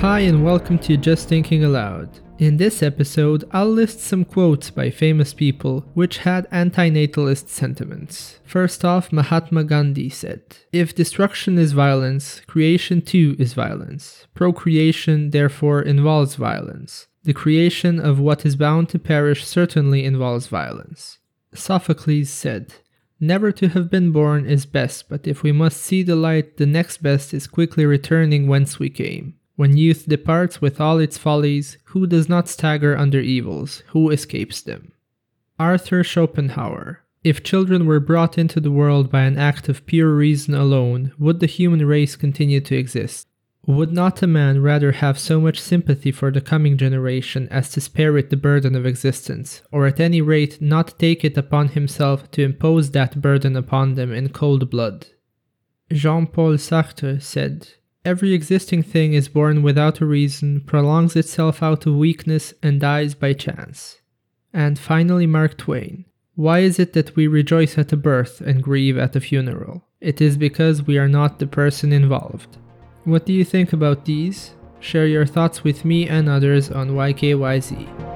Hi, and welcome to Just Thinking Aloud. In this episode, I'll list some quotes by famous people which had antinatalist sentiments. First off, Mahatma Gandhi said, If destruction is violence, creation too is violence. Procreation, therefore, involves violence. The creation of what is bound to perish certainly involves violence. Sophocles said, Never to have been born is best, but if we must see the light, the next best is quickly returning whence we came. When youth departs with all its follies, who does not stagger under evils, who escapes them? Arthur Schopenhauer. If children were brought into the world by an act of pure reason alone, would the human race continue to exist? Would not a man rather have so much sympathy for the coming generation as to spare it the burden of existence, or at any rate not take it upon himself to impose that burden upon them in cold blood? Jean Paul Sartre said, Every existing thing is born without a reason, prolongs itself out of weakness, and dies by chance. And finally, Mark Twain. Why is it that we rejoice at a birth and grieve at a funeral? It is because we are not the person involved. What do you think about these? Share your thoughts with me and others on YKYZ.